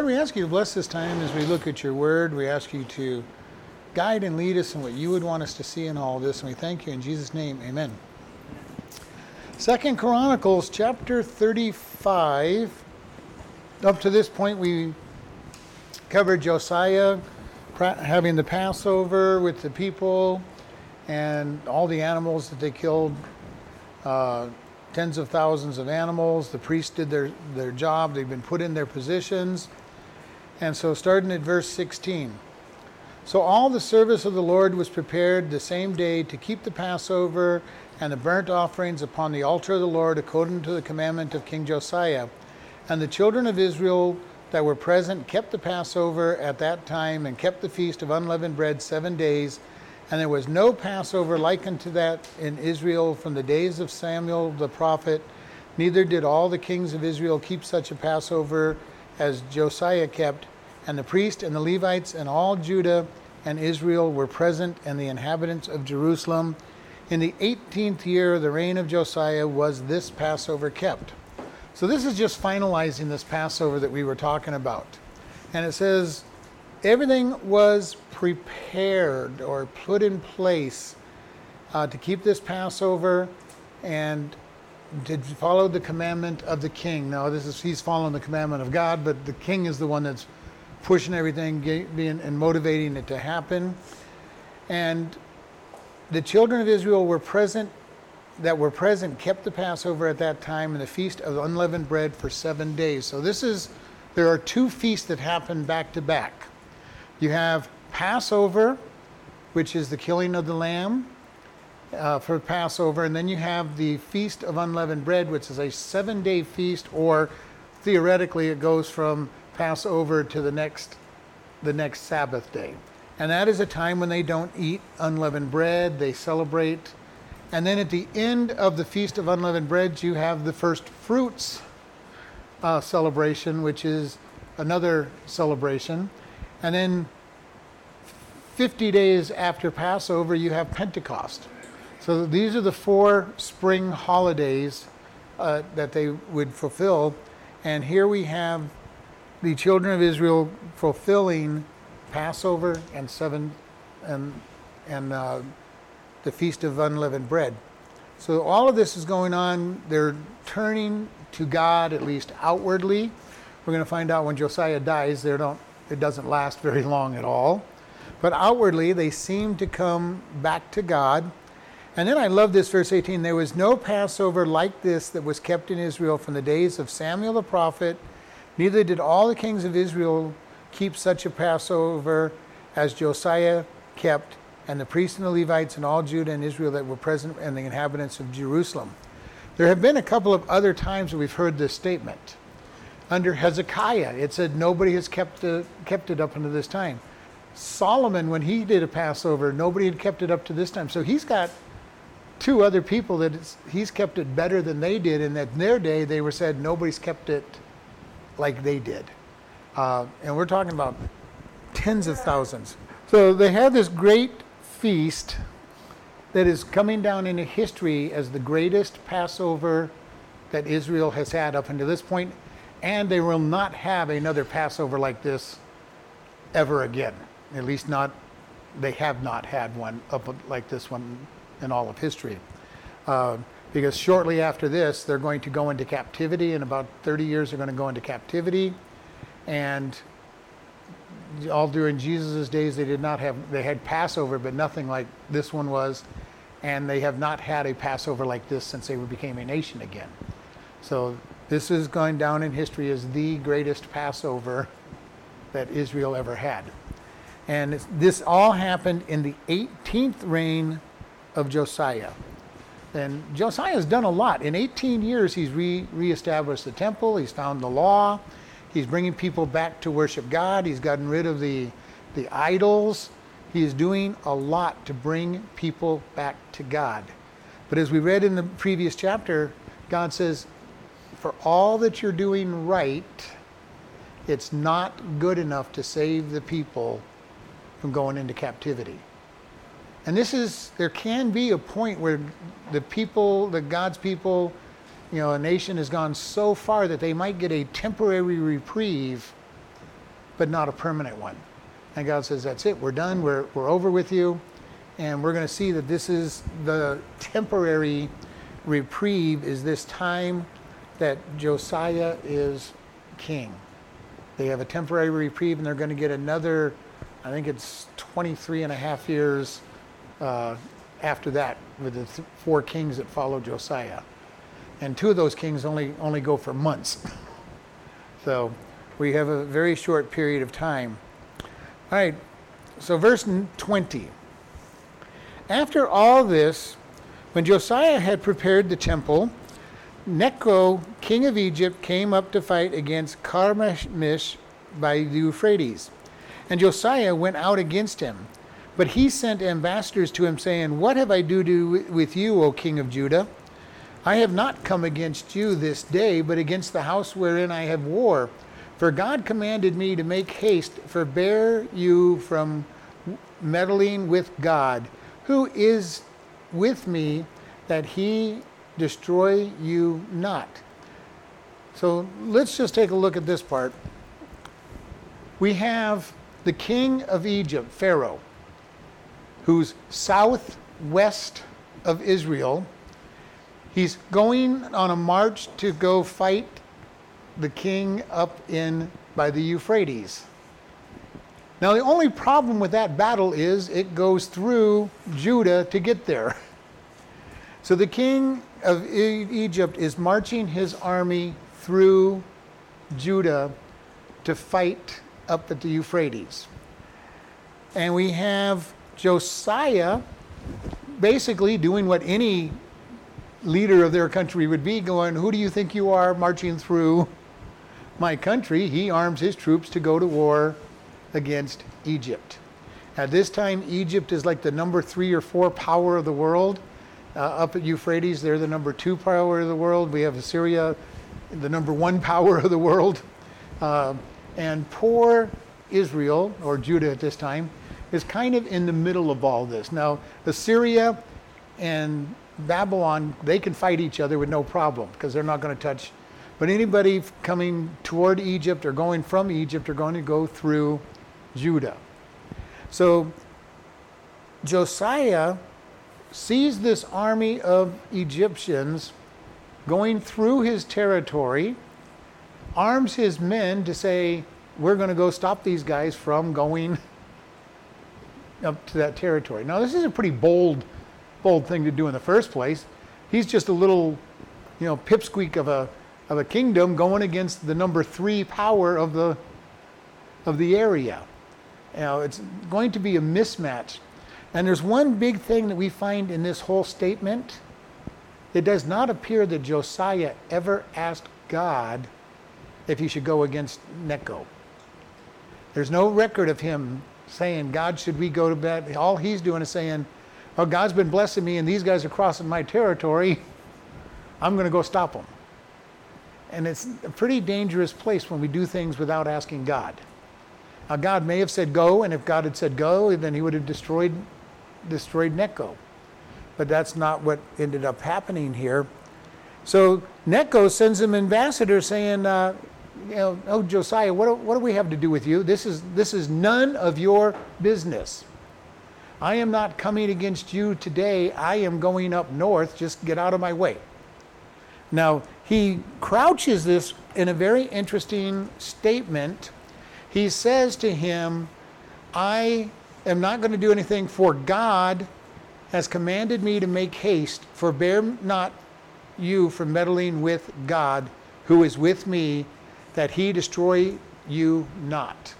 Lord, we ask you to bless this time as we look at your word. We ask you to guide and lead us in what you would want us to see in all this. And we thank you in Jesus' name. Amen. Second Chronicles chapter 35. Up to this point, we covered Josiah having the Passover with the people and all the animals that they killed. Uh, tens of thousands of animals. The priests did their, their job, they've been put in their positions. And so, starting at verse 16. So, all the service of the Lord was prepared the same day to keep the Passover and the burnt offerings upon the altar of the Lord according to the commandment of King Josiah. And the children of Israel that were present kept the Passover at that time and kept the feast of unleavened bread seven days and there was no Passover like unto that in Israel from the days of Samuel the prophet, neither did all the kings of Israel keep such a Passover as Josiah kept. And the priest and the Levites and all Judah and Israel were present, and the inhabitants of Jerusalem. In the 18th year of the reign of Josiah was this Passover kept. So this is just finalizing this Passover that we were talking about. And it says, everything was prepared or put in place uh, to keep this Passover and to follow the commandment of the king. Now, this is he's following the commandment of God, but the king is the one that's pushing everything being, and motivating it to happen. And the children of Israel were present that were present kept the Passover at that time and the feast of unleavened bread for seven days. So this is there are two feasts that happen back to back. You have Passover, which is the killing of the lamb uh, for Passover, and then you have the Feast of Unleavened Bread, which is a seven day feast, or theoretically, it goes from Passover to the next, the next Sabbath day. And that is a time when they don't eat unleavened bread, they celebrate. And then at the end of the Feast of Unleavened Bread, you have the first fruits uh, celebration, which is another celebration. And then 50 days after Passover, you have Pentecost. So these are the four spring holidays uh, that they would fulfill. And here we have the children of Israel fulfilling Passover and seven and and uh, the feast of unleavened bread. So all of this is going on. They're turning to God at least outwardly. We're going to find out when Josiah dies. They don't it doesn't last very long at all. But outwardly, they seem to come back to God. And then I love this verse 18 there was no Passover like this that was kept in Israel from the days of Samuel the prophet, neither did all the kings of Israel keep such a Passover as Josiah kept, and the priests and the Levites and all Judah and Israel that were present, and the inhabitants of Jerusalem. There have been a couple of other times that we've heard this statement under Hezekiah. It said nobody has kept, kept it up until this time. Solomon, when he did a Passover, nobody had kept it up to this time. So he's got two other people that he's kept it better than they did, and that in their day they were said nobody's kept it like they did. Uh, and we're talking about tens of thousands. So they had this great feast that is coming down into history as the greatest Passover that Israel has had up until this point and they will not have another Passover like this ever again. At least not, they have not had one up like this one in all of history. Uh, because shortly after this, they're going to go into captivity. In about 30 years, they're going to go into captivity. And all during Jesus' days, they did not have, they had Passover, but nothing like this one was. And they have not had a Passover like this since they became a nation again. So this is going down in history as the greatest Passover that Israel ever had. And this all happened in the 18th reign of Josiah. And Josiah has done a lot. In 18 years, he's re- reestablished the temple, he's found the law, he's bringing people back to worship God, he's gotten rid of the, the idols. He is doing a lot to bring people back to God. But as we read in the previous chapter, God says, for all that you're doing right, it's not good enough to save the people from going into captivity. And this is, there can be a point where the people, the God's people, you know, a nation has gone so far that they might get a temporary reprieve but not a permanent one. And God says, That's it, we're done, we're, we're over with you. And we're going to see that this is the temporary reprieve, is this time that Josiah is king. They have a temporary reprieve and they're going to get another, I think it's 23 and a half years uh, after that with the th- four kings that follow Josiah. And two of those kings only, only go for months. so we have a very short period of time. All right, so verse 20. After all this, when Josiah had prepared the temple, Necho, king of Egypt, came up to fight against Carchemish by the Euphrates. And Josiah went out against him. But he sent ambassadors to him, saying, What have I to do with you, O king of Judah? I have not come against you this day, but against the house wherein I have war. For God commanded me to make haste, forbear you from meddling with God, who is with me, that he destroy you not. So let's just take a look at this part. We have the king of Egypt, Pharaoh, who's southwest of Israel. He's going on a march to go fight the king up in by the Euphrates. Now, the only problem with that battle is it goes through Judah to get there. So the king of Egypt is marching his army through Judah to fight up at the Euphrates. And we have Josiah basically doing what any leader of their country would be going, Who do you think you are marching through my country, he arms his troops to go to war against Egypt. At this time, Egypt is like the number three or four power of the world. Uh, up at Euphrates, they're the number two power of the world. We have Assyria, the number one power of the world. Uh, and poor Israel, or Judah at this time, is kind of in the middle of all this. Now, Assyria and Babylon, they can fight each other with no problem because they're not going to touch but anybody coming toward Egypt or going from Egypt are going to go through Judah. So Josiah sees this army of Egyptians going through his territory, arms his men to say, We're going to go stop these guys from going up to that territory. Now, this is a pretty bold, bold thing to do in the first place. He's just a little, you know, pipsqueak of a of a kingdom going against the number three power of the of the area. Know, it's going to be a mismatch. And there's one big thing that we find in this whole statement. It does not appear that Josiah ever asked God if he should go against Necho. There's no record of him saying, God, should we go to bed? All he's doing is saying, Oh, God's been blessing me, and these guys are crossing my territory. I'm going to go stop them. And it's a pretty dangerous place when we do things without asking God. Now, God may have said go, and if God had said go, then he would have destroyed, destroyed Necho. But that's not what ended up happening here. So Necho sends him ambassador saying, uh, you know, oh Josiah, what do, what do we have to do with you? This is this is none of your business. I am not coming against you today. I am going up north. Just get out of my way. Now, he crouches this in a very interesting statement. He says to him, I am not going to do anything, for God has commanded me to make haste, forbear not you from meddling with God, who is with me, that he destroy you not.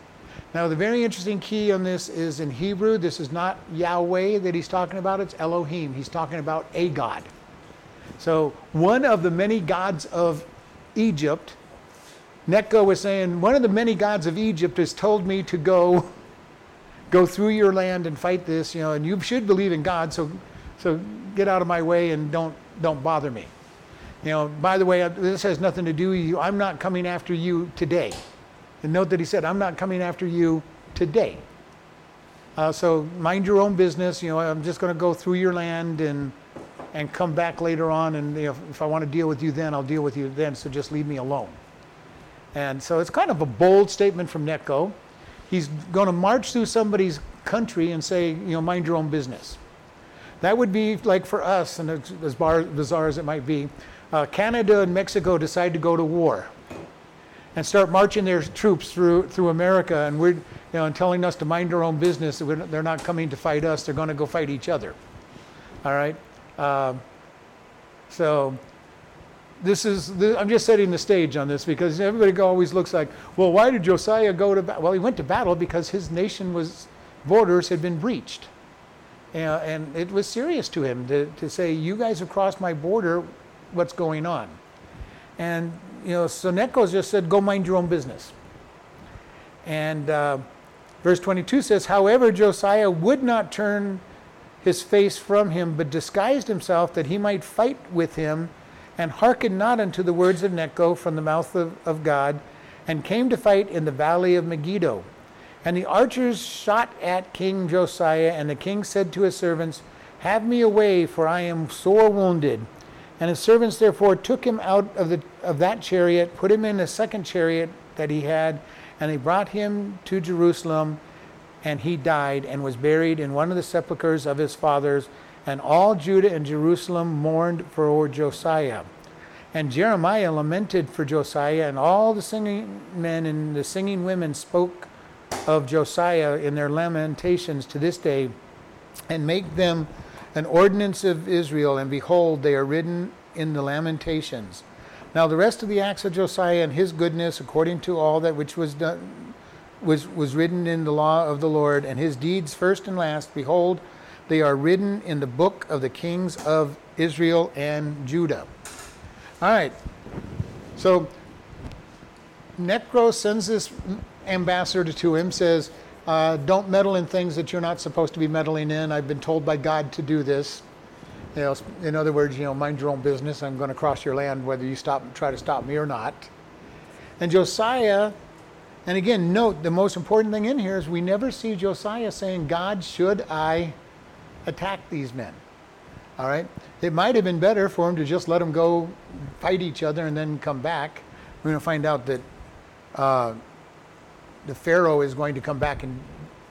Now, the very interesting key on this is in Hebrew, this is not Yahweh that he's talking about, it's Elohim. He's talking about a God. So, one of the many gods of Egypt, Necho was saying, one of the many gods of Egypt has told me to go go through your land and fight this, you know, and you should believe in God, so so get out of my way and don't don't bother me. You know, by the way, this has nothing to do with you. I'm not coming after you today. And note that he said, I'm not coming after you today. Uh, so mind your own business. You know, I'm just going to go through your land and and come back later on. And you know, if I want to deal with you then, I'll deal with you then. So just leave me alone. And so it's kind of a bold statement from Necho. he's going to march through somebody's country and say, you know, mind your own business. That would be like for us, and as, bar, bizarre as it might be, uh, Canada and Mexico decide to go to war and start marching their troops through through America, and we're you know, and telling us to mind our own business. They're not coming to fight us; they're going to go fight each other. All right. Uh, so this is I'm just setting the stage on this because everybody always looks like, well, why did Josiah go to battle? Well, he went to battle because his nation was borders had been breached, and, and it was serious to him to, to say, you guys have crossed my border. What's going on? And you know, so Necho just said, go mind your own business. And uh, verse 22 says, however, Josiah would not turn his face from him, but disguised himself that he might fight with him and hearkened not unto the words of Necho from the mouth of, of God, and came to fight in the valley of Megiddo. And the archers shot at King Josiah, and the king said to his servants, Have me away, for I am sore wounded. And his servants therefore took him out of, the, of that chariot, put him in a second chariot that he had, and they brought him to Jerusalem, and he died and was buried in one of the sepulchres of his fathers and all Judah and Jerusalem mourned for Josiah. And Jeremiah lamented for Josiah, and all the singing men and the singing women spoke of Josiah in their lamentations to this day, and make them an ordinance of Israel. And behold, they are written in the lamentations. Now the rest of the acts of Josiah and his goodness, according to all that which was done, was was written in the law of the Lord, and his deeds first and last. Behold, they are written in the book of the kings of Israel and Judah. All right. So Necho sends this ambassador to him, says, uh, Don't meddle in things that you're not supposed to be meddling in. I've been told by God to do this. You know, in other words, you know, mind your own business. I'm going to cross your land whether you stop try to stop me or not. And Josiah, and again, note the most important thing in here is we never see Josiah saying, God, should I attack these men. All right? It might have been better for him to just let them go fight each other and then come back. We're going to find out that uh, the Pharaoh is going to come back and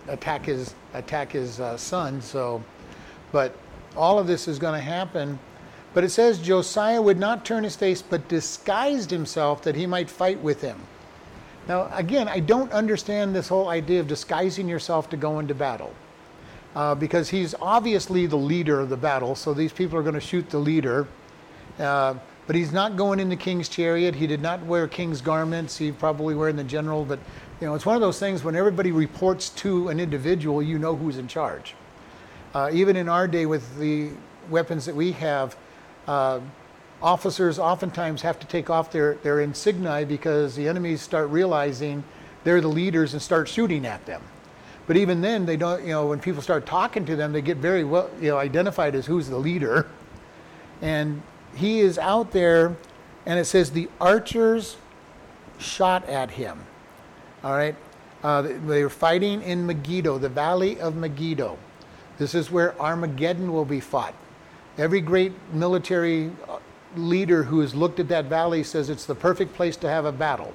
attack his attack his uh, son. So, but all of this is going to happen. But it says Josiah would not turn his face, but disguised himself that he might fight with him. Now, again, I don't understand this whole idea of disguising yourself to go into battle uh, because he's obviously the leader of the battle. So these people are going to shoot the leader. Uh, but he's not going in the king's chariot. He did not wear king's garments. He probably wearing the general. But you know, it's one of those things when everybody reports to an individual, you know who's in charge. Uh, even in our day, with the weapons that we have, uh, officers oftentimes have to take off their, their insignia because the enemies start realizing they're the leaders and start shooting at them. But even then, they don't, you know, when people start talking to them, they get very well, you know, identified as who's the leader. And he is out there, and it says the archers shot at him. All right? Uh, they were fighting in Megiddo, the valley of Megiddo. This is where Armageddon will be fought. Every great military uh, leader who has looked at that valley says it's the perfect place to have a battle.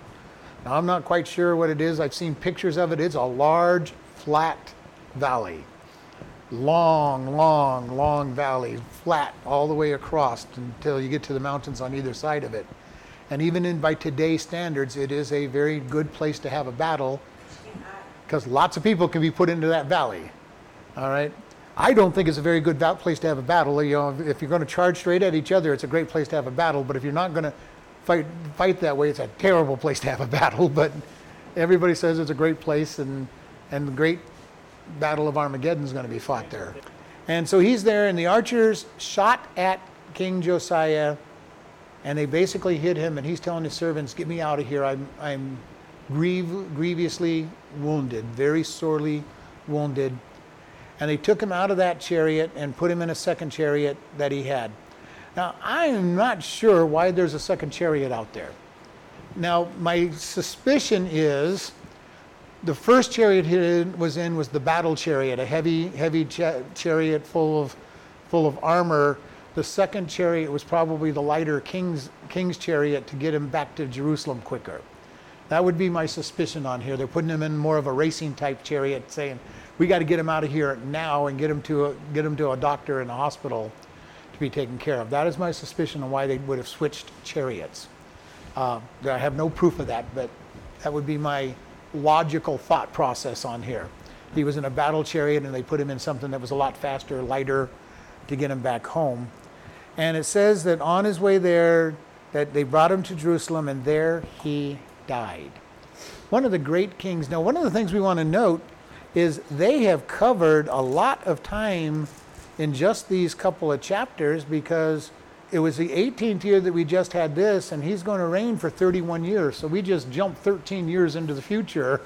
Now, I'm not quite sure what it is. I've seen pictures of it. It's a large, flat valley. Long, long, long valley, flat all the way across until you get to the mountains on either side of it. And even in, by today's standards, it is a very good place to have a battle because lots of people can be put into that valley. All right. I don't think it's a very good place to have a battle. You know, if you're going to charge straight at each other, it's a great place to have a battle. But if you're not going to fight fight that way, it's a terrible place to have a battle. But everybody says it's a great place, and and the great battle of Armageddon is going to be fought there. And so he's there, and the archers shot at King Josiah, and they basically hit him, and he's telling his servants, Get me out of here. I'm, I'm grieve, grievously wounded, very sorely wounded. And they took him out of that chariot and put him in a second chariot that he had. Now, I am not sure why there's a second chariot out there. Now, my suspicion is the first chariot he was in was the battle chariot, a heavy, heavy cha- chariot full of, full of armor. The second chariot was probably the lighter king's, king's chariot to get him back to Jerusalem quicker. That would be my suspicion on here. They're putting him in more of a racing type chariot, saying, "We got to get him out of here now and get him to a, get him to a doctor in a hospital to be taken care of." That is my suspicion on why they would have switched chariots. Uh, I have no proof of that, but that would be my logical thought process on here. He was in a battle chariot, and they put him in something that was a lot faster, lighter, to get him back home. And it says that on his way there, that they brought him to Jerusalem, and there he died. One of the great kings. Now, one of the things we want to note is they have covered a lot of time in just these couple of chapters because it was the 18th year that we just had this, and he's going to reign for 31 years. So we just jumped 13 years into the future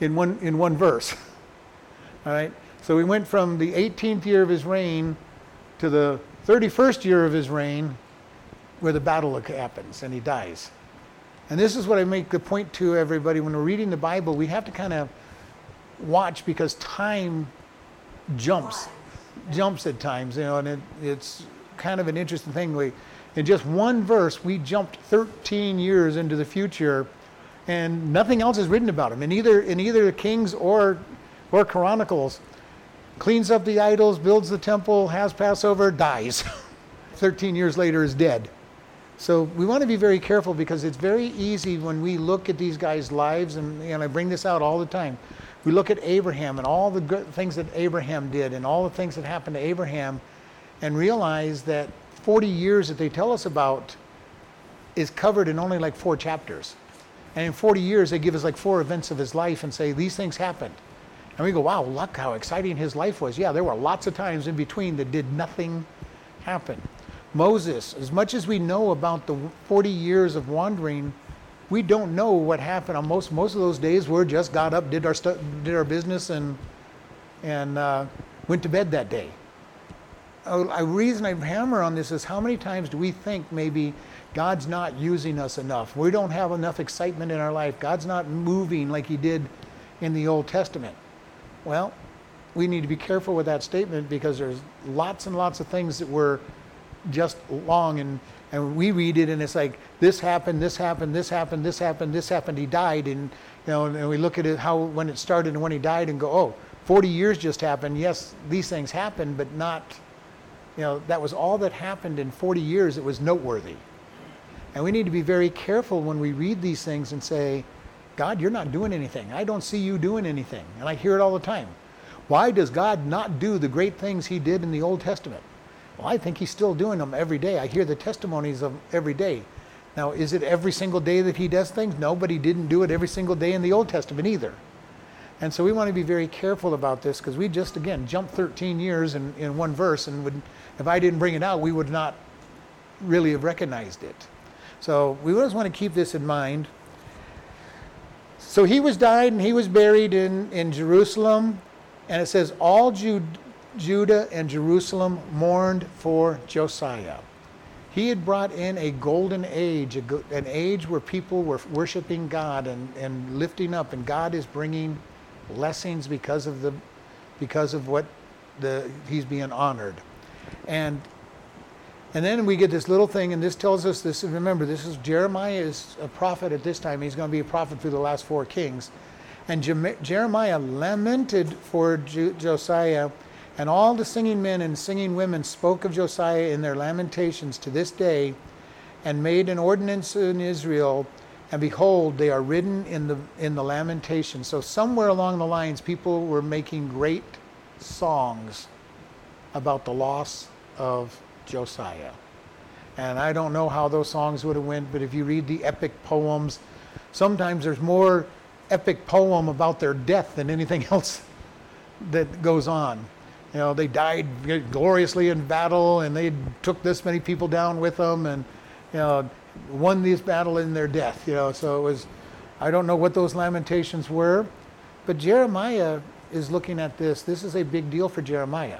in one in one verse. All right. So we went from the 18th year of his reign to the 31st year of his reign, where the battle happens and he dies. And this is what I make the point to everybody when we're reading the Bible. We have to kind of watch because time jumps, jumps at times, you know, and it, it's kind of an interesting thing. We, in just one verse, we jumped 13 years into the future, and nothing else is written about him in either in either Kings or or Chronicles. Cleans up the idols, builds the temple, has Passover, dies. 13 years later is dead. So we want to be very careful because it's very easy when we look at these guys' lives, and, and I bring this out all the time. We look at Abraham and all the good things that Abraham did and all the things that happened to Abraham and realize that 40 years that they tell us about is covered in only like four chapters. And in 40 years, they give us like four events of his life and say, these things happened. And we go, wow, look how exciting his life was. Yeah, there were lots of times in between that did nothing happen. Moses, as much as we know about the 40 years of wandering, we don't know what happened on most most of those days. We just got up, did our stu- did our business, and and uh, went to bed that day. A reason I hammer on this is how many times do we think maybe God's not using us enough? We don't have enough excitement in our life. God's not moving like He did in the Old Testament. Well, we need to be careful with that statement because there's lots and lots of things that were just long and and we read it and it's like this happened this happened this happened this happened this happened he died and you know and we look at it how when it started and when he died and go oh 40 years just happened. Yes these things happened but not you know that was all that happened in 40 years it was noteworthy. And we need to be very careful when we read these things and say god you're not doing anything i don't see you doing anything and i hear it all the time why does god not do the great things he did in the old testament well, I think he's still doing them every day. I hear the testimonies of every day. Now, is it every single day that he does things? No, but he didn't do it every single day in the Old Testament either. And so we want to be very careful about this because we just, again, jumped 13 years in, in one verse, and would, if I didn't bring it out, we would not really have recognized it. So we always want to keep this in mind. So he was died and he was buried in, in Jerusalem. And it says, all Jude, Judah and Jerusalem mourned for Josiah. He had brought in a golden age, an age where people were worshiping God and, and lifting up, and God is bringing blessings because of the because of what the he's being honored. And and then we get this little thing, and this tells us this. Remember, this is Jeremiah is a prophet at this time. He's going to be a prophet through the last four kings. And Jeremiah lamented for Josiah and all the singing men and singing women spoke of Josiah in their lamentations to this day, and made an ordinance in Israel. And behold, they are written in the in the lamentation. So somewhere along the lines, people were making great songs about the loss of Josiah. And I don't know how those songs would have went, but if you read the epic poems, sometimes there's more epic poem about their death than anything else that goes on. You know, they died gloriously in battle and they took this many people down with them and, you know, won this battle in their death, you know. So it was, I don't know what those lamentations were, but Jeremiah is looking at this. This is a big deal for Jeremiah.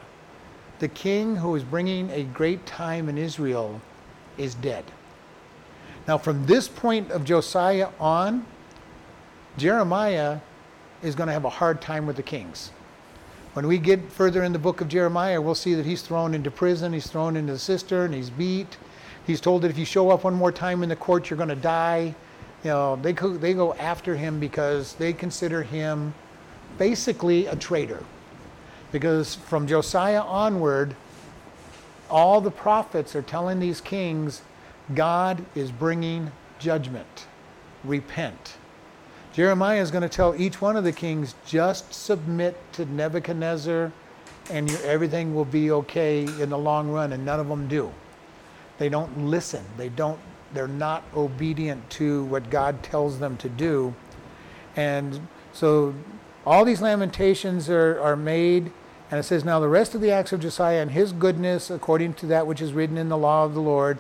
The king who is bringing a great time in Israel is dead. Now, from this point of Josiah on, Jeremiah is going to have a hard time with the kings. When we get further in the book of Jeremiah, we'll see that he's thrown into prison, he's thrown into the cistern, he's beat. He's told that if you show up one more time in the court, you're going to die. you know, they, co- they go after him because they consider him basically a traitor. Because from Josiah onward, all the prophets are telling these kings God is bringing judgment. Repent. Jeremiah is going to tell each one of the kings just submit to Nebuchadnezzar and you, everything will be okay in the long run, and none of them do. They don't listen. They don't. They're not obedient to what God tells them to do, and so all these lamentations are, are made. And it says, Now the rest of the acts of Josiah and his goodness, according to that which is written in the law of the Lord,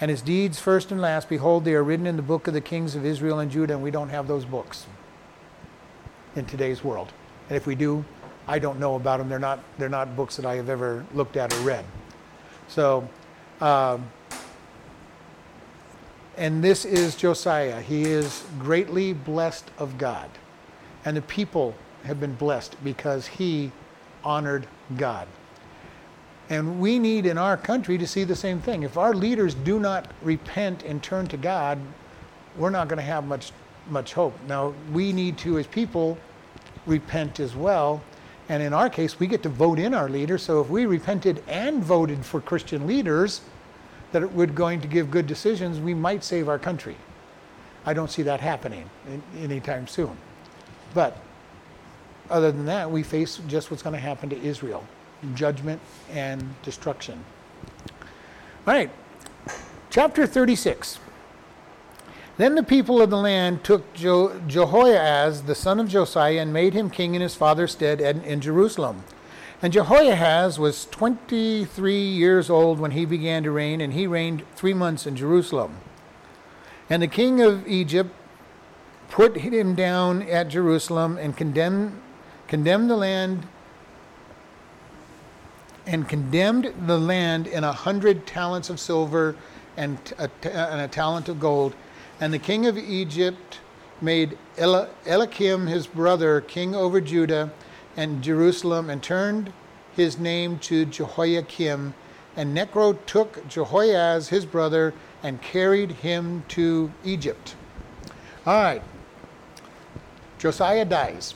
and his deeds first and last, behold, they are written in the book of the kings of Israel and Judah, and we don't have those books in today's world. And if we do, I don't know about them. They're not, they're not books that I have ever looked at or read. So, um, and this is Josiah. He is greatly blessed of God. And the people have been blessed because he honored God. And we need in our country to see the same thing. If our leaders do not repent and turn to God, we're not going to have much much hope. Now, we need to as people repent as well. And in our case, we get to vote in our leaders. So if we repented and voted for Christian leaders that were going to give good decisions, we might save our country. I don't see that happening anytime soon. But other than that, we face just what's going to happen to Israel judgment and destruction. All right, chapter 36. Then the people of the land took jo- Jehoiaz, the son of Josiah, and made him king in his father's stead in Jerusalem. And Jehoiahaz was 23 years old when he began to reign, and he reigned three months in Jerusalem. And the king of Egypt put him down at Jerusalem and condemned, condemned the land and condemned the land in a hundred talents of silver and a, and a talent of gold. And the king of Egypt made El- Eliakim his brother king over Judah and Jerusalem and turned his name to Jehoiakim. And Necho took Jehoiaz his brother and carried him to Egypt. All right. Josiah dies.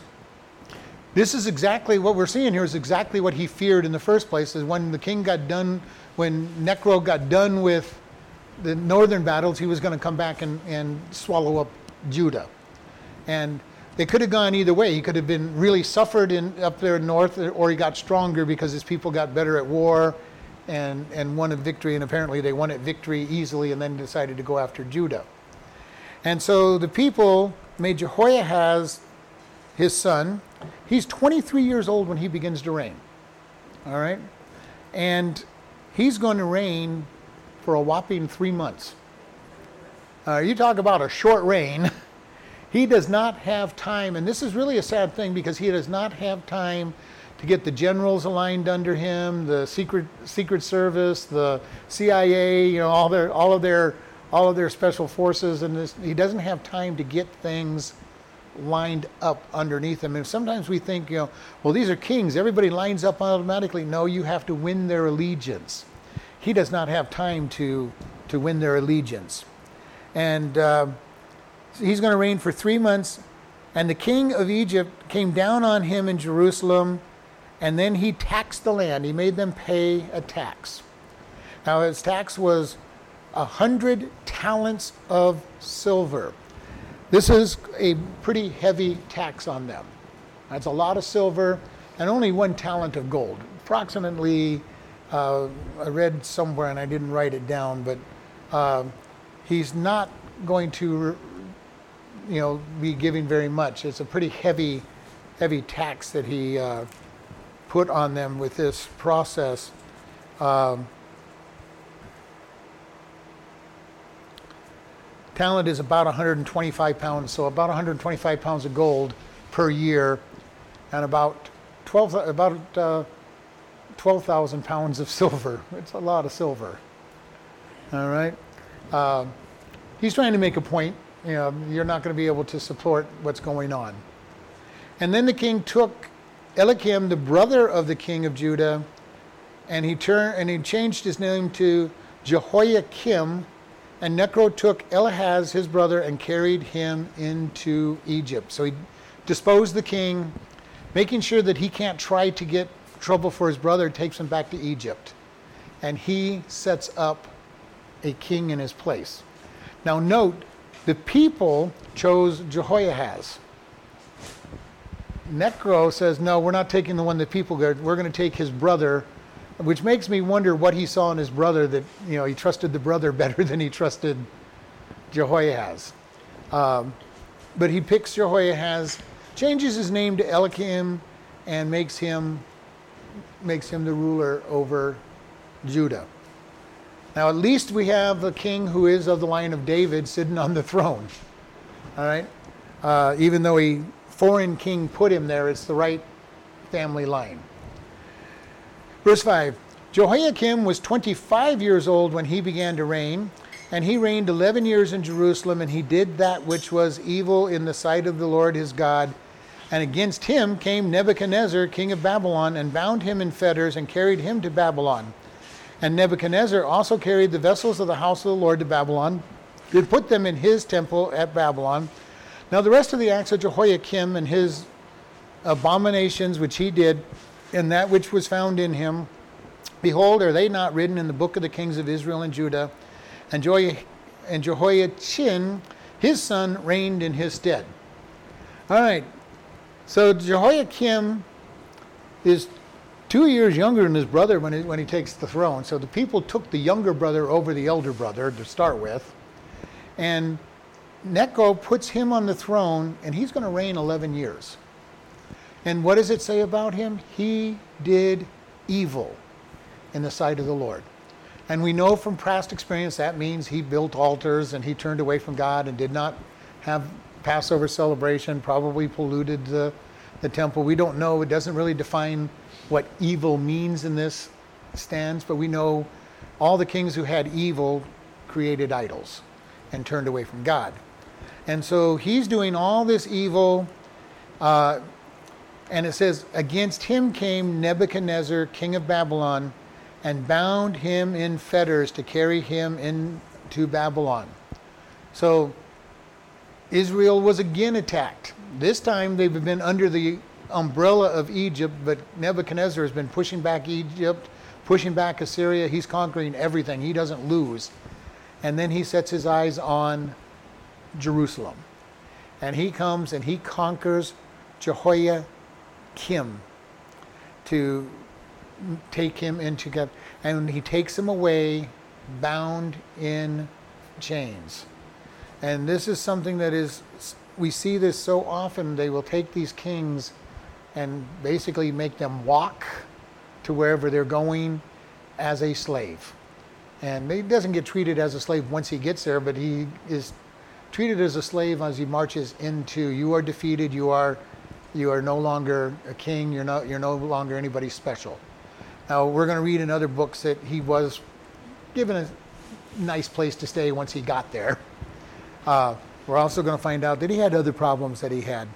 This is exactly what we're seeing here is exactly what he feared in the first place is when the king got done when Necho got done with the northern battles he was going to come back and, and swallow up Judah. And they could have gone either way. He could have been really suffered in up there north or he got stronger because his people got better at war and, and won a victory and apparently they won a victory easily and then decided to go after Judah. And so the people made Jehoiahaz his son. He's 23 years old when he begins to reign. All right? And he's going to reign for a whopping three months. Uh, you talk about a short reign. he does not have time, and this is really a sad thing because he does not have time to get the generals aligned under him, the secret secret service, the CIA, you know, all their all of their all of their special forces, and this, he doesn't have time to get things lined up underneath him. And sometimes we think, you know, well, these are kings. Everybody lines up automatically. No, you have to win their allegiance. He does not have time to, to win their allegiance. And uh, he's going to reign for three months. And the king of Egypt came down on him in Jerusalem, and then he taxed the land. He made them pay a tax. Now, his tax was a hundred talents of silver. This is a pretty heavy tax on them. That's a lot of silver and only one talent of gold. Approximately, uh, I read somewhere and I didn't write it down, but uh, he's not going to, you know, be giving very much. It's a pretty heavy, heavy tax that he uh, put on them with this process. Um, Talent is about 125 pounds, so about 125 pounds of gold per year, and about 12 about uh, 12,000 pounds of silver. It's a lot of silver. All right. Uh, he's trying to make a point. You know, you're not going to be able to support what's going on. And then the king took Eliakim, the brother of the king of Judah, and he turned and he changed his name to Jehoiakim and Necho took Elihaz, his brother, and carried him into Egypt. So he disposed the king, making sure that he can't try to get trouble for his brother, takes him back to Egypt. And he sets up a king in his place. Now, note, the people chose Jehoiahaz. Necho says, no, we're not taking the one that people got. We're going to take his brother, which makes me wonder what he saw in his brother that, you know, he trusted the brother better than he trusted Jehoiahaz. Um, but he picks Jehoiahaz, changes his name to Eliakim, and makes him makes him the ruler over Judah. Now, at least we have a king who is of the line of David sitting on the throne. All right? Uh, even though a foreign king put him there, it's the right family line. Verse 5 Jehoiakim was 25 years old when he began to reign, and he reigned 11 years in Jerusalem, and he did that which was evil in the sight of the Lord his God. And against him came Nebuchadnezzar, king of Babylon, and bound him in fetters and carried him to Babylon. And Nebuchadnezzar also carried the vessels of the house of the Lord to Babylon, did put them in his temple at Babylon. Now, the rest of the acts of Jehoiakim and his abominations which he did, and that which was found in him, behold, are they not written in the book of the kings of Israel and Judah? And, Jehoiachin, and Jehoiachin, his son, reigned in his stead. All right, so Jehoiakim is two years younger than his brother when he, when he takes the throne. So the people took the younger brother over the elder brother to start with. And Necho puts him on the throne, and he's going to reign 11 years. And what does it say about him? He did evil in the sight of the Lord. And we know from past experience that means he built altars and he turned away from God and did not have Passover celebration, probably polluted the, the temple. We don't know. It doesn't really define what evil means in this stands, but we know all the kings who had evil created idols and turned away from God. And so he's doing all this evil. Uh, and it says, Against him came Nebuchadnezzar, king of Babylon, and bound him in fetters to carry him into Babylon. So Israel was again attacked. This time they've been under the umbrella of Egypt, but Nebuchadnezzar has been pushing back Egypt, pushing back Assyria. He's conquering everything. He doesn't lose. And then he sets his eyes on Jerusalem. And he comes and he conquers Jehoiakim to take him into. And he takes him away bound in chains. And this is something that is, we see this so often. They will take these kings and basically make them walk to wherever they're going as a slave. And he doesn't get treated as a slave once he gets there, but he is treated as a slave as he marches into. You are defeated. You are, you are no longer a king. You're not. You're no longer anybody special. Now we're going to read in other books that he was given a nice place to stay once he got there. Uh, we're also going to find out that he had other problems that he had.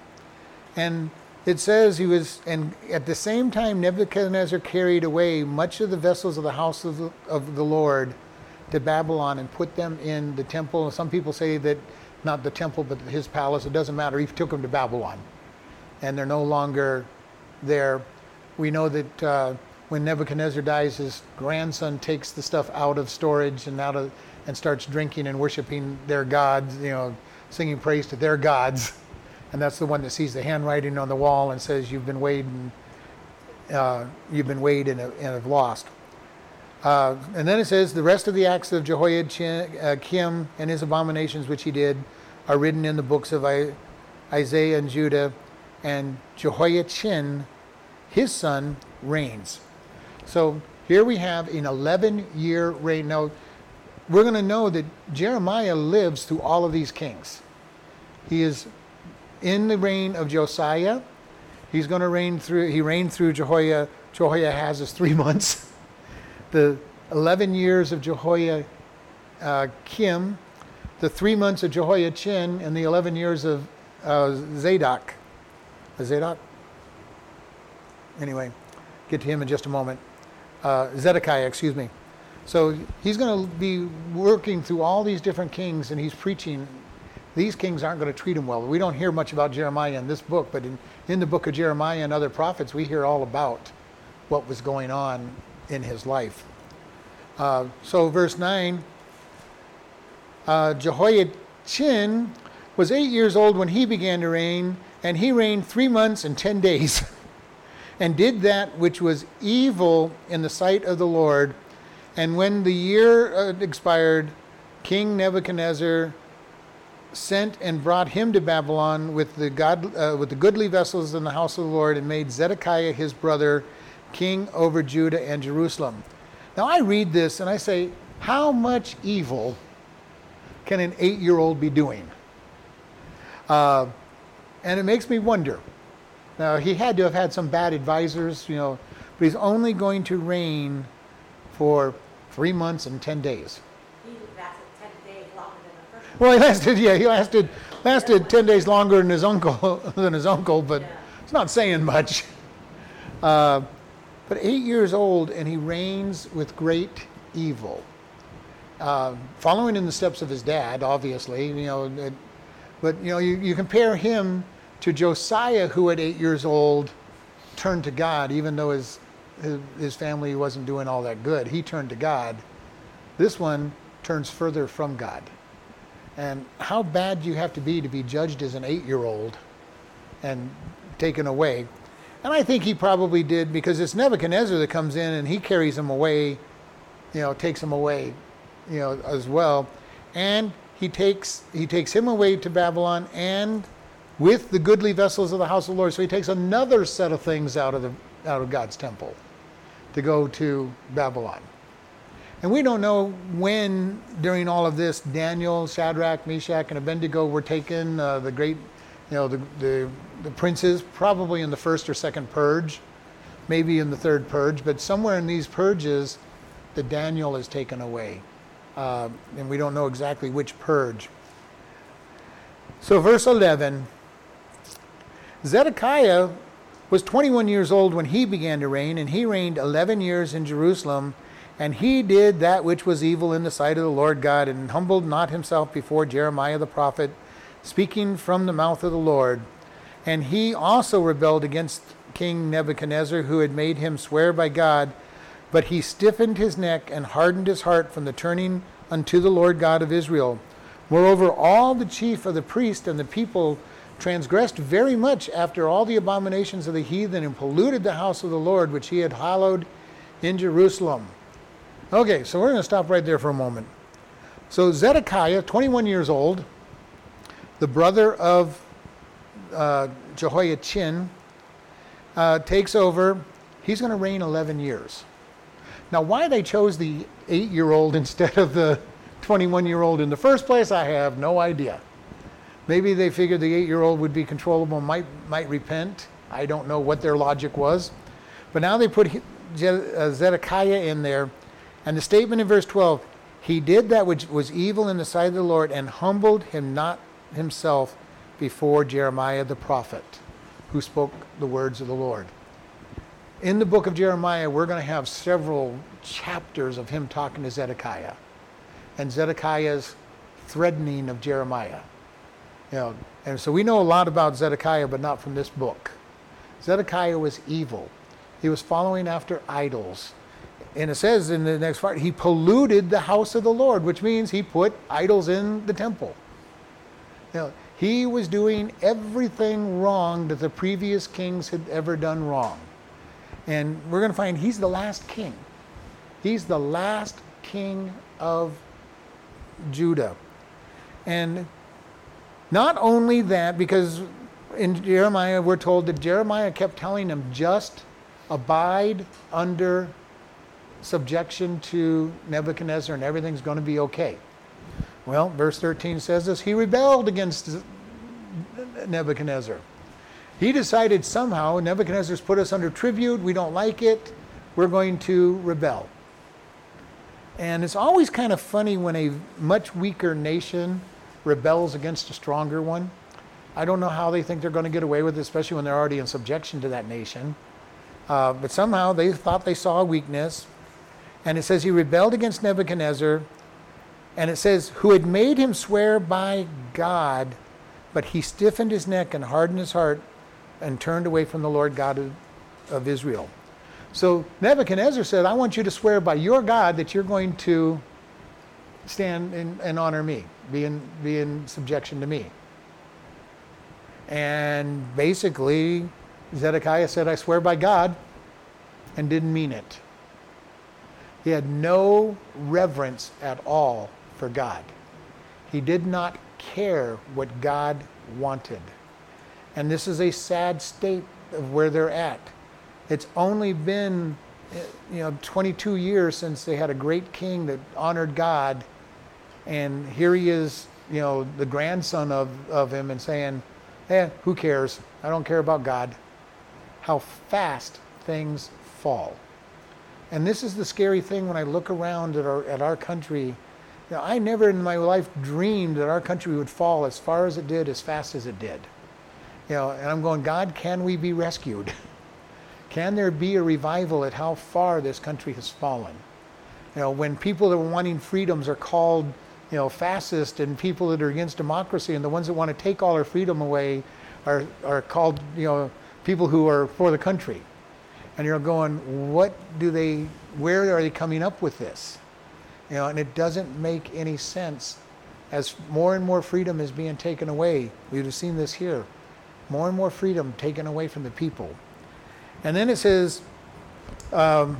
And it says he was, and at the same time, Nebuchadnezzar carried away much of the vessels of the house of the, of the Lord to Babylon and put them in the temple. Some people say that not the temple, but his palace. It doesn't matter. He took them to Babylon, and they're no longer there. We know that uh, when Nebuchadnezzar dies, his grandson takes the stuff out of storage and out of and starts drinking and worshiping their gods, you know, singing praise to their gods. And that's the one that sees the handwriting on the wall and says, You've been weighed and uh, you've been weighed and, and have lost. Uh, and then it says, The rest of the acts of Jehoiakim and his abominations which he did are written in the books of Isaiah and Judah, and Jehoiachin, his son, reigns. So here we have an 11 year reign. Now, we're going to know that Jeremiah lives through all of these kings. He is in the reign of Josiah. He's going to reign through, he reigned through Jehoiah, Jehoiahaz's three months. The 11 years of Jehoiakim, uh, the three months of Jehoiachin, and the 11 years of uh, Zadok. Zadok? Anyway, get to him in just a moment. Uh, Zedekiah, excuse me. So he's going to be working through all these different kings and he's preaching. These kings aren't going to treat him well. We don't hear much about Jeremiah in this book, but in, in the book of Jeremiah and other prophets, we hear all about what was going on in his life. Uh, so, verse 9 uh, Jehoiachin was eight years old when he began to reign, and he reigned three months and ten days, and did that which was evil in the sight of the Lord. And when the year uh, expired, King Nebuchadnezzar sent and brought him to Babylon with the, God, uh, with the goodly vessels in the house of the Lord, and made Zedekiah his brother king over Judah and Jerusalem. Now I read this and I say, how much evil can an eight year old be doing? Uh, and it makes me wonder. Now, he had to have had some bad advisors, you know, but he's only going to reign for three months and 10 days. He lasted 10 days longer than the first one. Well, he lasted, yeah, he lasted, lasted 10 days longer than his uncle, than his uncle, but Yeah. it's not saying much. Uh, but eight years old, and he reigns with great evil. Uh, following in the steps of his dad, obviously, you know, it- but you know, you, you compare him to Josiah, who at eight years old turned to God, even though his, his, his family wasn't doing all that good. He turned to God. This one turns further from God. And how bad do you have to be to be judged as an eight year old and taken away? And I think he probably did because it's Nebuchadnezzar that comes in and he carries him away, you know, takes him away, you know, as well. And he takes he takes him away to Babylon and with the goodly vessels of the house of the Lord. So he takes another set of things out of the out of God's temple to go to Babylon. And we don't know when during all of this Daniel, Shadrach, Meshach, and Abednego were taken. Uh, the great, you know, the, the the princes probably in the first or second purge, maybe in the third purge, but somewhere in these purges, the Daniel is taken away, uh, and we don't know exactly which purge. So verse eleven. Zedekiah was 21 years old when he began to reign, and he reigned 11 years in Jerusalem. And he did that which was evil in the sight of the Lord God, and humbled not himself before Jeremiah the prophet, speaking from the mouth of the Lord. And he also rebelled against King Nebuchadnezzar, who had made him swear by God. But he stiffened his neck and hardened his heart from the turning unto the Lord God of Israel. Moreover, all the chief of the priests and the people transgressed very much after all the abominations of the heathen and polluted the house of the Lord, which he had hallowed in Jerusalem. Okay, so we're going to stop right there for a moment. So Zedekiah, 21 years old, the brother of uh, Jehoiachin, uh, takes over. He's going to reign 11 years. Now, why they chose the eight year old instead of the 21 year old in the first place, I have no idea. Maybe they figured the eight year old would be controllable, might, might repent. I don't know what their logic was. But now they put uh, Zedekiah in there. And the statement in verse 12 He did that which was evil in the sight of the Lord and humbled him not himself before Jeremiah the prophet, who spoke the words of the Lord. In the book of Jeremiah, we're going to have several chapters of him talking to Zedekiah and Zedekiah's threatening of Jeremiah. You know, and so we know a lot about Zedekiah, but not from this book. Zedekiah was evil. He was following after idols. And it says in the next part, he polluted the house of the Lord, which means he put idols in the temple. Know, he was doing everything wrong that the previous kings had ever done wrong. And we're going to find he's the last king. He's the last king of Judah. And not only that, because in Jeremiah we're told that Jeremiah kept telling him, just abide under subjection to Nebuchadnezzar and everything's going to be okay. Well, verse 13 says this He rebelled against Nebuchadnezzar. He decided somehow Nebuchadnezzar's put us under tribute, we don't like it, we're going to rebel. And it's always kind of funny when a much weaker nation rebels against a stronger one. I don't know how they think they're going to get away with it, especially when they're already in subjection to that nation. Uh, but somehow they thought they saw a weakness. And it says he rebelled against Nebuchadnezzar. And it says, who had made him swear by God, but he stiffened his neck and hardened his heart and turned away from the Lord God of, of Israel. So Nebuchadnezzar said, I want you to swear by your God that you're going to stand in, and honor me, be in, be in subjection to me. And basically, Zedekiah said, I swear by God, and didn't mean it. He had no reverence at all for God. He did not care what God wanted. And this is a sad state of where they're at. It's only been eh, you know 22 years since they had a great king that honored God and here he is, you know, the grandson of, of him and saying, "Eh, who cares? I don't care about God." How fast things fall. And this is the scary thing when I look around at our, at our country. Know, I never in my life dreamed that our country would fall as far as it did, as fast as it did. You know, and I'm going, God, can we be rescued? can there be a revival at how far this country has fallen? You know, when people that are wanting freedoms are called, you know, fascist and people that are against democracy and the ones that want to take all our freedom away are, are called, you know, people who are for the country and you're going, what do they, where are they coming up with this? You know, and it doesn't make any sense as more and more freedom is being taken away. We've seen this here. More and more freedom taken away from the people. And then it says, um,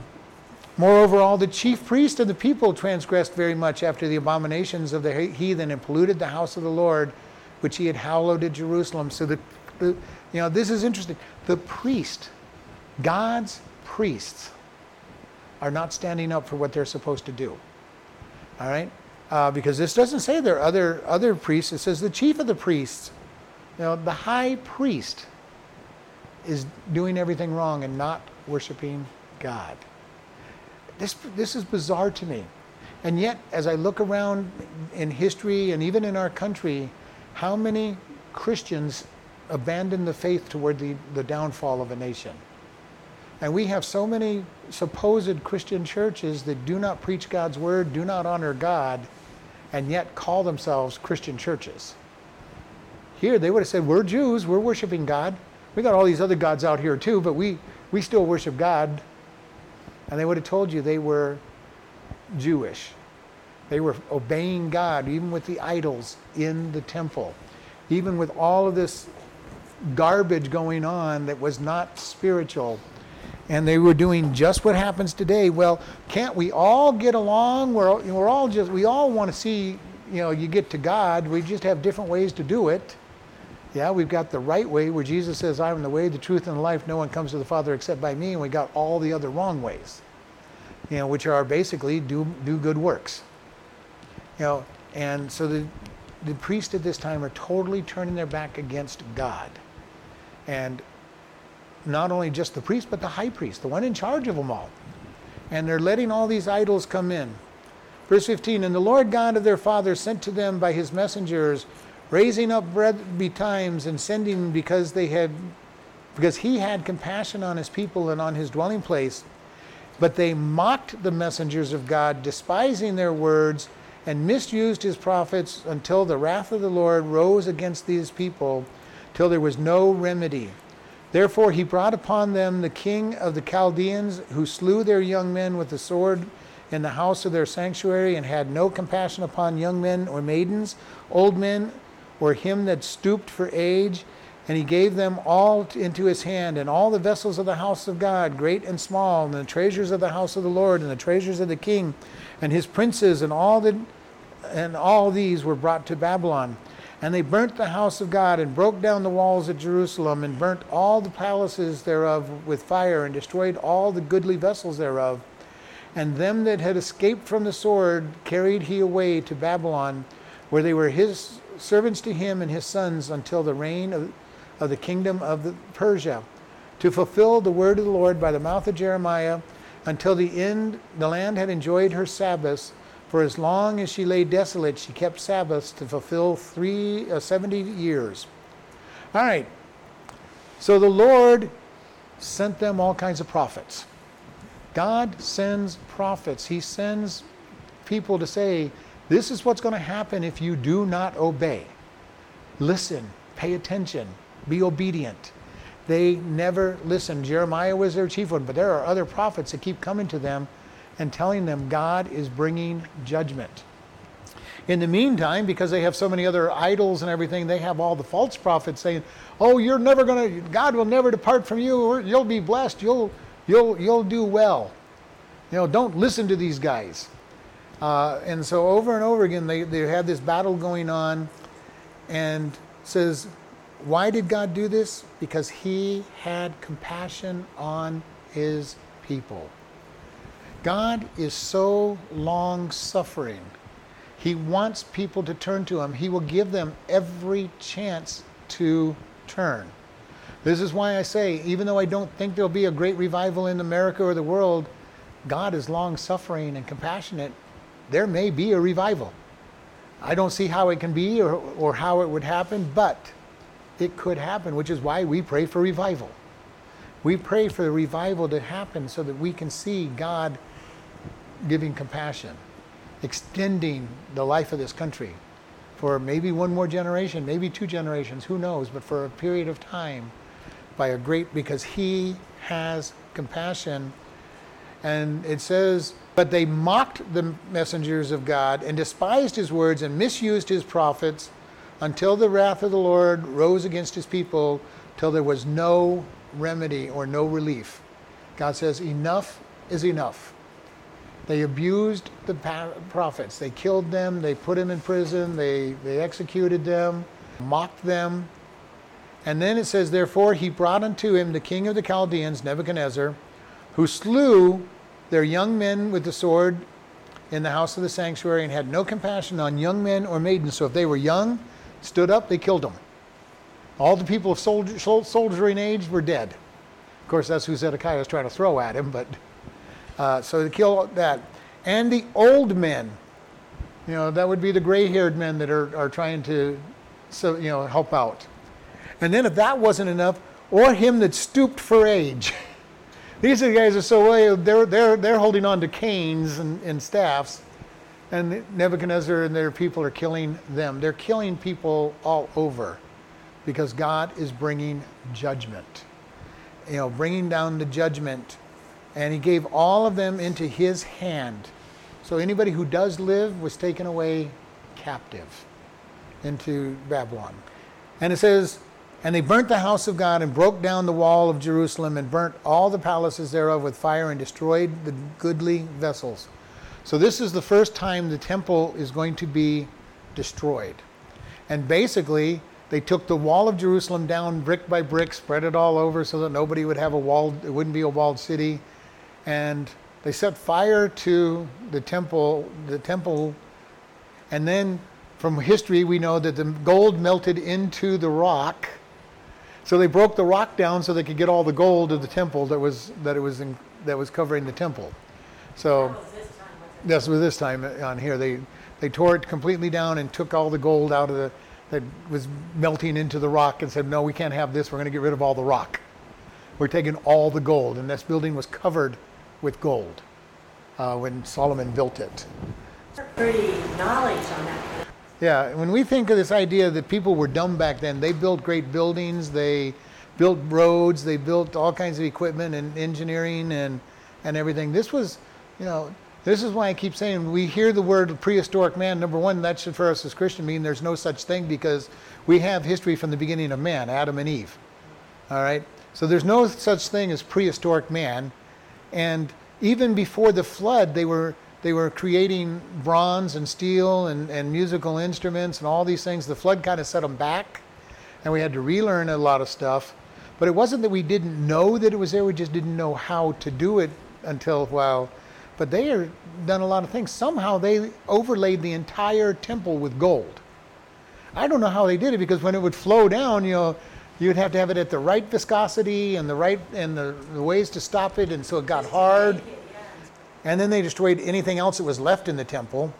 Moreover, all the chief priests of the people transgressed very much after the abominations of the heathen and polluted the house of the Lord, which he had hallowed at Jerusalem. So the, the you know, this is interesting. The priest God's priests are not standing up for what they're supposed to do. All right? Uh, because this doesn't say there are other, other priests. It says the chief of the priests, you know, the high priest is doing everything wrong and not worshiping God. This, this is bizarre to me. And yet, as I look around in history and even in our country, how many Christians abandon the faith toward the, the downfall of a nation? And we have so many supposed Christian churches that do not preach God's word, do not honor God, and yet call themselves Christian churches. Here they would have said, We're Jews, we're worshiping God. We got all these other gods out here too, but we, we still worship God. And they would have told you they were Jewish. They were obeying God, even with the idols in the temple, even with all of this garbage going on that was not spiritual and they were doing just what happens today. Well, can't we all get along? We're, we're all just, we all want to see, you know, you get to God. We just have different ways to do it. Yeah, we've got the right way where Jesus says, I am the way, the truth, and the life. No one comes to the Father except by me. And we got all the other wrong ways, you know, which are basically do, do good works. You know, and so the, the priests at this time are totally turning their back against God. And not only just the priest, but the high priest, the one in charge of them all. And they're letting all these idols come in. Verse 15 And the Lord God of their fathers sent to them by his messengers, raising up bread betimes and sending because they had because he had compassion on his people and on his dwelling place. But they mocked the messengers of God, despising their words, and misused his prophets until the wrath of the Lord rose against these people, till there was no remedy. Therefore he brought upon them the king of the Chaldeans, who slew their young men with the sword in the house of their sanctuary, and had no compassion upon young men or maidens, old men, or him that stooped for age. And he gave them all into his hand, and all the vessels of the house of God, great and small, and the treasures of the house of the Lord, and the treasures of the king, and his princes, and all the and all these were brought to Babylon. And they burnt the house of God and broke down the walls of Jerusalem and burnt all the palaces thereof with fire and destroyed all the goodly vessels thereof. And them that had escaped from the sword carried he away to Babylon, where they were his servants to him and his sons until the reign of, of the kingdom of the Persia, to fulfill the word of the Lord by the mouth of Jeremiah, until the end the land had enjoyed her Sabbaths for as long as she lay desolate, she kept Sabbaths to fulfill three, uh, 70 years. All right. So the Lord sent them all kinds of prophets. God sends prophets, He sends people to say, This is what's going to happen if you do not obey. Listen, pay attention, be obedient. They never listen. Jeremiah was their chief one, but there are other prophets that keep coming to them and telling them God is bringing judgment. In the meantime, because they have so many other idols and everything, they have all the false prophets saying, "Oh, you're never going to God will never depart from you. You'll be blessed. You'll you'll you'll do well." You know, don't listen to these guys. Uh, and so over and over again, they, they had this battle going on, and says, why did God do this? Because He had compassion on His people. God is so long suffering. He wants people to turn to Him. He will give them every chance to turn. This is why I say, even though I don't think there'll be a great revival in America or the world, God is long suffering and compassionate. There may be a revival. I don't see how it can be or, or how it would happen, but it could happen, which is why we pray for revival. We pray for the revival to happen so that we can see God giving compassion, extending the life of this country for maybe one more generation, maybe two generations, who knows, but for a period of time by a great, because He has compassion. And it says, but they mocked the messengers of God and despised his words and misused his prophets until the wrath of the Lord rose against his people, till there was no remedy or no relief. God says, Enough is enough. They abused the prophets. They killed them. They put them in prison. They, they executed them, mocked them. And then it says, Therefore he brought unto him the king of the Chaldeans, Nebuchadnezzar, who slew their young men with the sword in the house of the sanctuary and had no compassion on young men or maidens. So if they were young, stood up, they killed them. All the people of soldier, soldiering age were dead. Of course, that's who Zedekiah was trying to throw at him, but uh, so they killed that. And the old men, you know, that would be the gray haired men that are, are trying to, so, you know, help out. And then if that wasn't enough, or him that stooped for age. These guys are so they're, they're, they're holding on to canes and, and staffs, and Nebuchadnezzar and their people are killing them. They're killing people all over because God is bringing judgment. You know, bringing down the judgment. And he gave all of them into his hand. So anybody who does live was taken away captive into Babylon. And it says, and they burnt the house of God and broke down the wall of Jerusalem and burnt all the palaces thereof with fire and destroyed the goodly vessels. So, this is the first time the temple is going to be destroyed. And basically, they took the wall of Jerusalem down brick by brick, spread it all over so that nobody would have a walled, it wouldn't be a walled city. And they set fire to the temple, the temple, and then from history we know that the gold melted into the rock so they broke the rock down so they could get all the gold of the temple that was that it was in, that was covering the temple. So That was this time on here. They they tore it completely down and took all the gold out of the that was melting into the rock and said, "No, we can't have this. We're going to get rid of all the rock. We're taking all the gold." And this building was covered with gold uh, when Solomon built it. Pretty knowledge on that. Yeah, when we think of this idea that people were dumb back then, they built great buildings, they built roads, they built all kinds of equipment and engineering and, and everything. This was, you know, this is why I keep saying we hear the word prehistoric man. Number one, that should for us as Christian mean there's no such thing because we have history from the beginning of man, Adam and Eve. All right? So there's no such thing as prehistoric man. And even before the flood, they were they were creating bronze and steel and, and musical instruments and all these things. The flood kind of set them back, and we had to relearn a lot of stuff. But it wasn't that we didn't know that it was there, we just didn't know how to do it until, well, but they had done a lot of things. Somehow they overlaid the entire temple with gold. I don't know how they did it because when it would flow down, you know, you'd have to have it at the right viscosity and the right and the, the ways to stop it, and so it got hard. And then they destroyed anything else that was left in the temple.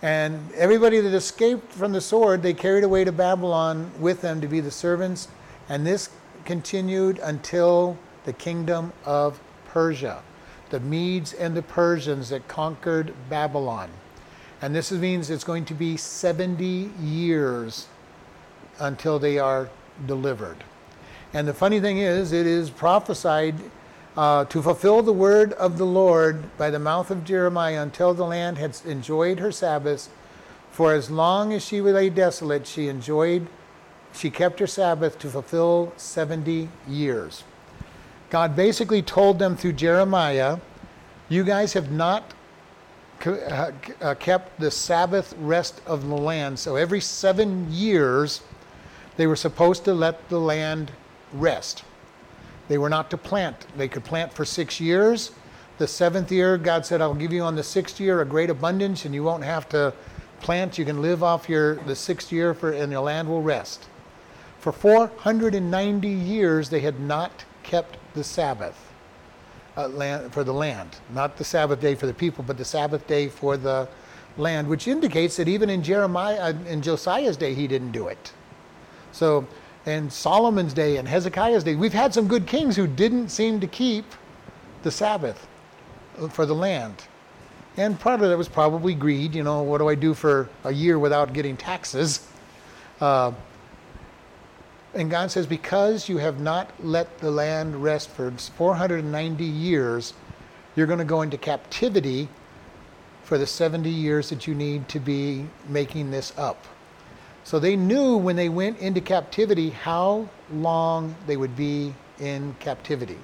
And everybody that escaped from the sword, they carried away to Babylon with them to be the servants. And this continued until the kingdom of Persia. the Medes and the Persians that conquered Babylon. And this means it's going to be 70 years until they are delivered. And the funny thing is, it is prophesied uh, to fulfill the word of the Lord by the mouth of Jeremiah until the land had enjoyed her Sabbaths. For as long as she lay desolate, she enjoyed, she kept her Sabbath to fulfill 70 years. God basically told them through Jeremiah, You guys have not uh, uh, kept the Sabbath rest of the land. So every seven years, they were supposed to let the land rest. They were not to plant. They could plant for six years. The seventh year, God said, I'll give you on the sixth year a great abundance, and you won't have to plant. You can live off your the sixth year, for, and your land will rest. For 490 years, they had not kept the Sabbath uh, land, for the land, not the Sabbath day for the people, but the Sabbath day for the land, which indicates that even in Jeremiah, in Josiah's day, he didn't do it. So, in Solomon's day and Hezekiah's day, we've had some good kings who didn't seem to keep the Sabbath uh, for the land. And part of that was probably greed. You know, what do I do for a year without getting taxes? Uh, and God says, Because you have not let the land rest for 490 years, you're going to go into captivity for the 70 years that you need to be making this up. So they knew when they went into captivity how long they would be in captivity.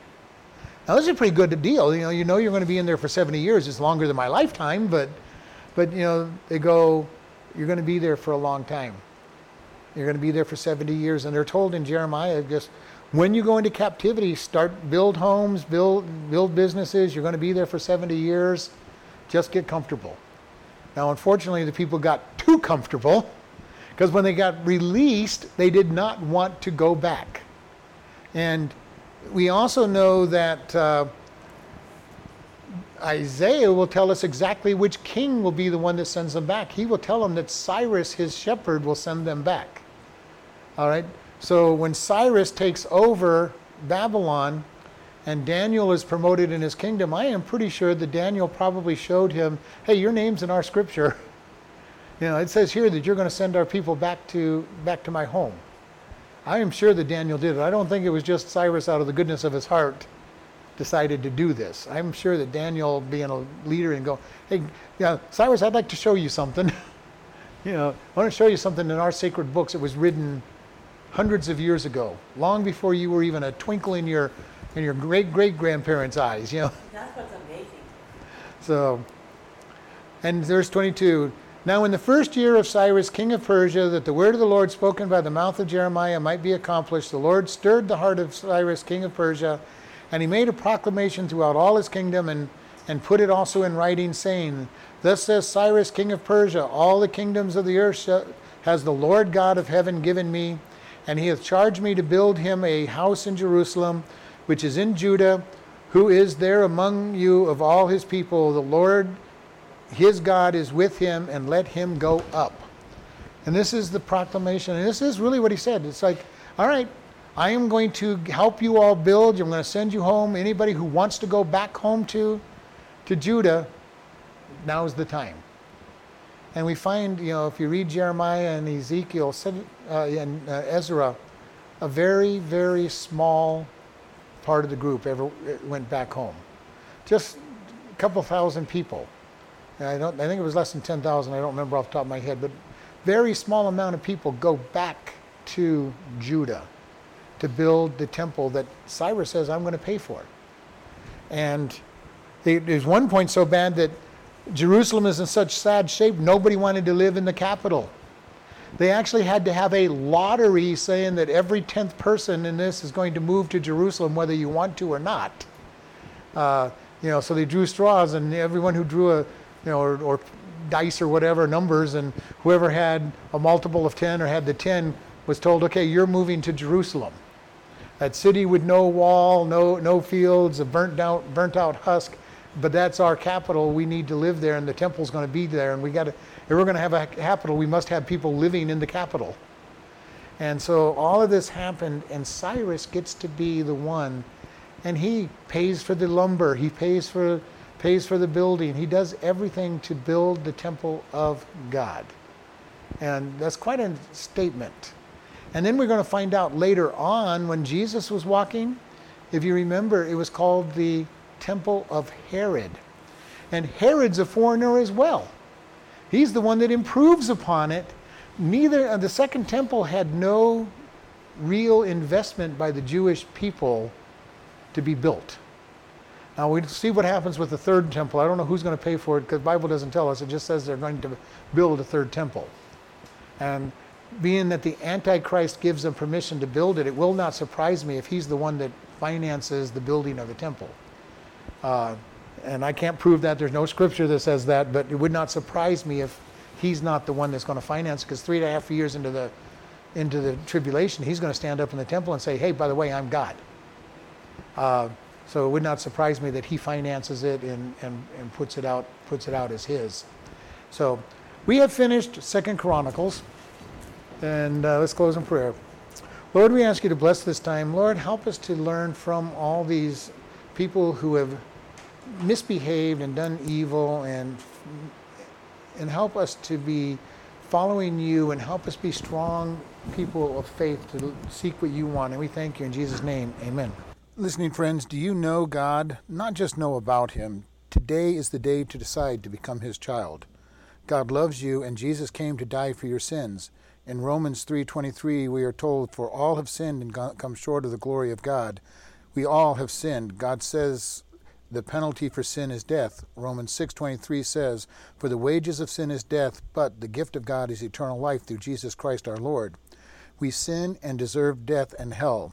Now this is a pretty good deal. You know, you know you're going to be in there for 70 years. It's longer than my lifetime, but but you know, they go, you're going to be there for a long time. You're going to be there for 70 years. And they're told in Jeremiah, just when you go into captivity, start build homes, build build businesses. You're going to be there for 70 years. Just get comfortable. Now, unfortunately, the people got too comfortable because when they got released, they did not want to go back. And we also know that uh, Isaiah will tell us exactly which king will be the one that sends them back. He will tell them that Cyrus, his shepherd, will send them back. All right? So when Cyrus takes over Babylon and Daniel is promoted in his kingdom, I am pretty sure that Daniel probably showed him, hey, your name's in our scripture. You know, it says here that you're going to send our people back to back to my home. I am sure that Daniel did it. I don't think it was just Cyrus out of the goodness of his heart decided to do this. I'm sure that Daniel, being a leader, and go, hey, yeah, Cyrus, I'd like to show you something. you know, I want to show you something in our sacred books. It was written hundreds of years ago, long before you were even a twinkle in your in your great great grandparents' eyes. You know. That's what's amazing. So, and verse 22. Now, in the first year of Cyrus, king of Persia, that the word of the Lord spoken by the mouth of Jeremiah might be accomplished, the Lord stirred the heart of Cyrus, king of Persia, and he made a proclamation throughout all his kingdom and, and put it also in writing, saying, Thus says Cyrus, king of Persia, all the kingdoms of the earth has the Lord God of heaven given me, and he hath charged me to build him a house in Jerusalem, which is in Judah, who is there among you of all his people. The Lord, his God, is with him, and let him go up. And this is the proclamation. And this is really what he said. It's like, all right, I am going to help you all build. I'm going to send you home. Anybody who wants to go back home to, to Judah, now is the time. And we find, you know, if you read Jeremiah and Ezekiel uh, and uh, Ezra, a very, very small part of the group ever went back home. Just a couple thousand people. I don't. I think it was less than ten thousand. I don't remember off the top of my head, but very small amount of people go back to Judah to build the temple that Cyrus says I'm going to pay for. And there's one point so bad that Jerusalem is in such sad shape, nobody wanted to live in the capital. They actually had to have a lottery saying that every 10th person in this is going to move to Jerusalem, whether you want to or not. Uh, you know, so they drew straws, and everyone who drew a, you know, or, or dice or whatever numbers, and whoever had a multiple of 10 or had the 10 was told, okay, you're moving to Jerusalem. That city with no wall, no, no fields, a burnt out, burnt out husk but that's our capital. We need to live there, and the temple's going to be there. And we got to, if we're going to have a capital, we must have people living in the capital. And so all of this happened, and Cyrus gets to be the one and he pays for the lumber, he pays for pays for the building. He does everything to build the temple of God. And that's quite a statement. And then we're going to find out later on when Jesus was walking, if you remember, it was called the temple of Herod. And Herod's a foreigner as well. He's the one that improves upon it. Neither uh, the second temple had no real investment by the Jewish people to be built. Now we see what happens with the third temple. I don't know who's going to pay for it because the Bible doesn't tell us. It just says they're going to build a third temple. And being that the Antichrist gives them permission to build it, it will not surprise me if he's the one that finances the building of the temple. Uh, and I can't prove that. There's no scripture that says that, but it would not surprise me if he's not the one that's going to finance. Because three and a half years into the into the tribulation, he's going to stand up in the temple and say, "Hey, by the way, I'm God." Uh, so it would not surprise me that he finances it and, and, and puts it out puts it out as his. So we have finished Second Chronicles, and uh, let's close in prayer. Lord, we ask you to bless this time. Lord, help us to learn from all these people who have misbehaved and done evil and and help us to be following you and help us be strong people of faith to seek what you want. And we thank you in Jesus' name. Amen. Listening friends, do you know God? Not just know about him. Today is the day to decide to become his child. God loves you and Jesus came to die for your sins. In Romans 3:23 we are told for all have sinned and come short of the glory of God. We all have sinned. God says the penalty for sin is death. Romans 6:23 says, "For the wages of sin is death, but the gift of God is eternal life through Jesus Christ our Lord." We sin and deserve death and hell.